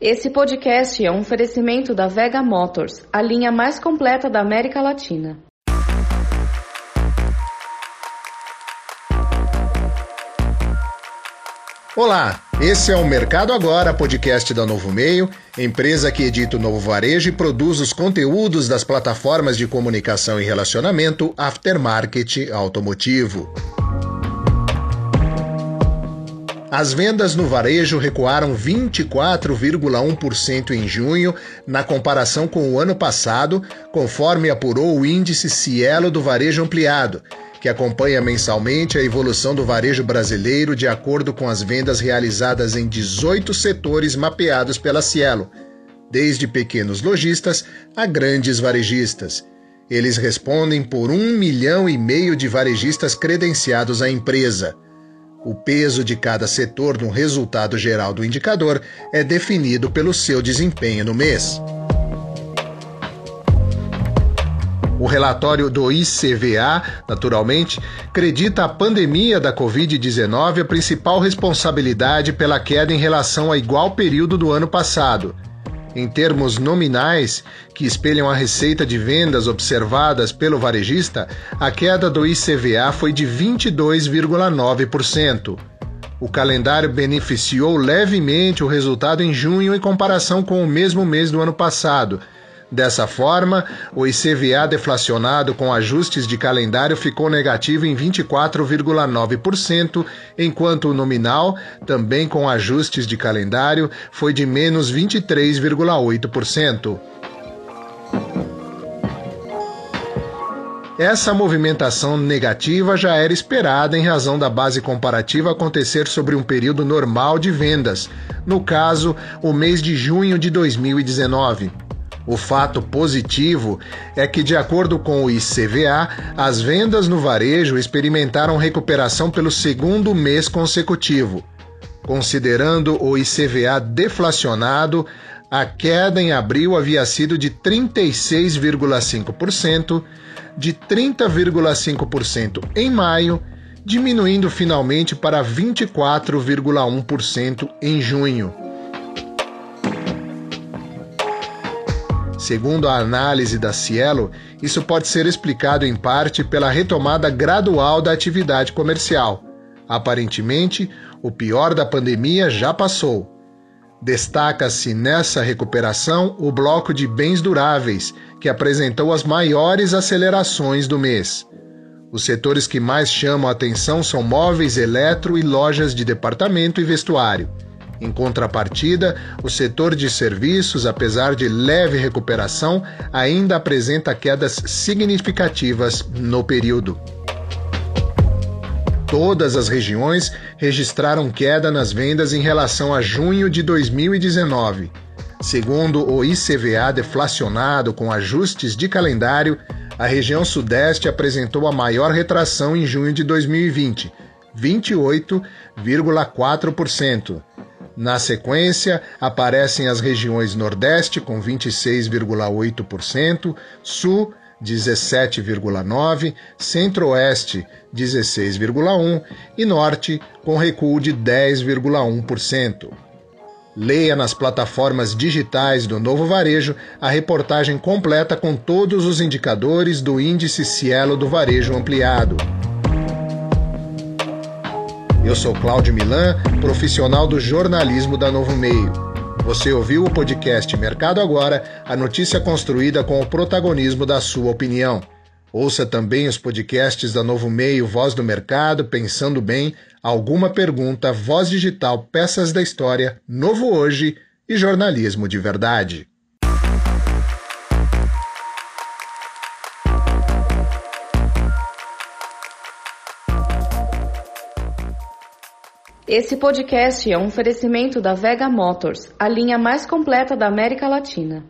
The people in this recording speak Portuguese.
Esse podcast é um oferecimento da Vega Motors, a linha mais completa da América Latina. Olá, esse é o Mercado Agora, podcast da Novo Meio, empresa que edita o Novo Varejo e produz os conteúdos das plataformas de comunicação e relacionamento aftermarket automotivo. As vendas no varejo recuaram 24,1% em junho, na comparação com o ano passado, conforme apurou o índice Cielo do Varejo Ampliado, que acompanha mensalmente a evolução do varejo brasileiro de acordo com as vendas realizadas em 18 setores mapeados pela Cielo, desde pequenos lojistas a grandes varejistas. Eles respondem por um milhão e meio de varejistas credenciados à empresa. O peso de cada setor no resultado geral do indicador é definido pelo seu desempenho no mês. O relatório do ICVA, naturalmente, acredita a pandemia da Covid-19 a principal responsabilidade pela queda em relação ao igual período do ano passado em termos nominais, que espelham a receita de vendas observadas pelo varejista, a queda do ICVA foi de 22,9%. O calendário beneficiou levemente o resultado em junho em comparação com o mesmo mês do ano passado Dessa forma, o ICVA deflacionado com ajustes de calendário ficou negativo em 24,9%, enquanto o nominal, também com ajustes de calendário, foi de menos 23,8%. Essa movimentação negativa já era esperada em razão da base comparativa acontecer sobre um período normal de vendas, no caso, o mês de junho de 2019. O fato positivo é que, de acordo com o ICVA, as vendas no varejo experimentaram recuperação pelo segundo mês consecutivo. Considerando o ICVA deflacionado, a queda em abril havia sido de 36,5%, de 30,5% em maio, diminuindo finalmente para 24,1% em junho. Segundo a análise da Cielo, isso pode ser explicado em parte pela retomada gradual da atividade comercial. Aparentemente, o pior da pandemia já passou. Destaca-se nessa recuperação o bloco de bens duráveis, que apresentou as maiores acelerações do mês. Os setores que mais chamam a atenção são móveis, eletro e lojas de departamento e vestuário. Em contrapartida, o setor de serviços, apesar de leve recuperação, ainda apresenta quedas significativas no período. Todas as regiões registraram queda nas vendas em relação a junho de 2019. Segundo o ICVA deflacionado com ajustes de calendário, a região Sudeste apresentou a maior retração em junho de 2020, 28,4%. Na sequência, aparecem as regiões Nordeste, com 26,8%, Sul, 17,9%, Centro-Oeste, 16,1% e Norte, com recuo de 10,1%. Leia nas plataformas digitais do Novo Varejo a reportagem completa com todos os indicadores do Índice Cielo do Varejo Ampliado. Eu sou Cláudio Milan, profissional do jornalismo da Novo Meio. Você ouviu o podcast Mercado Agora, a notícia construída com o protagonismo da sua opinião. Ouça também os podcasts da Novo Meio Voz do Mercado, Pensando Bem, Alguma Pergunta, Voz Digital, Peças da História, Novo Hoje e Jornalismo de Verdade. Esse podcast é um oferecimento da Vega Motors, a linha mais completa da América Latina.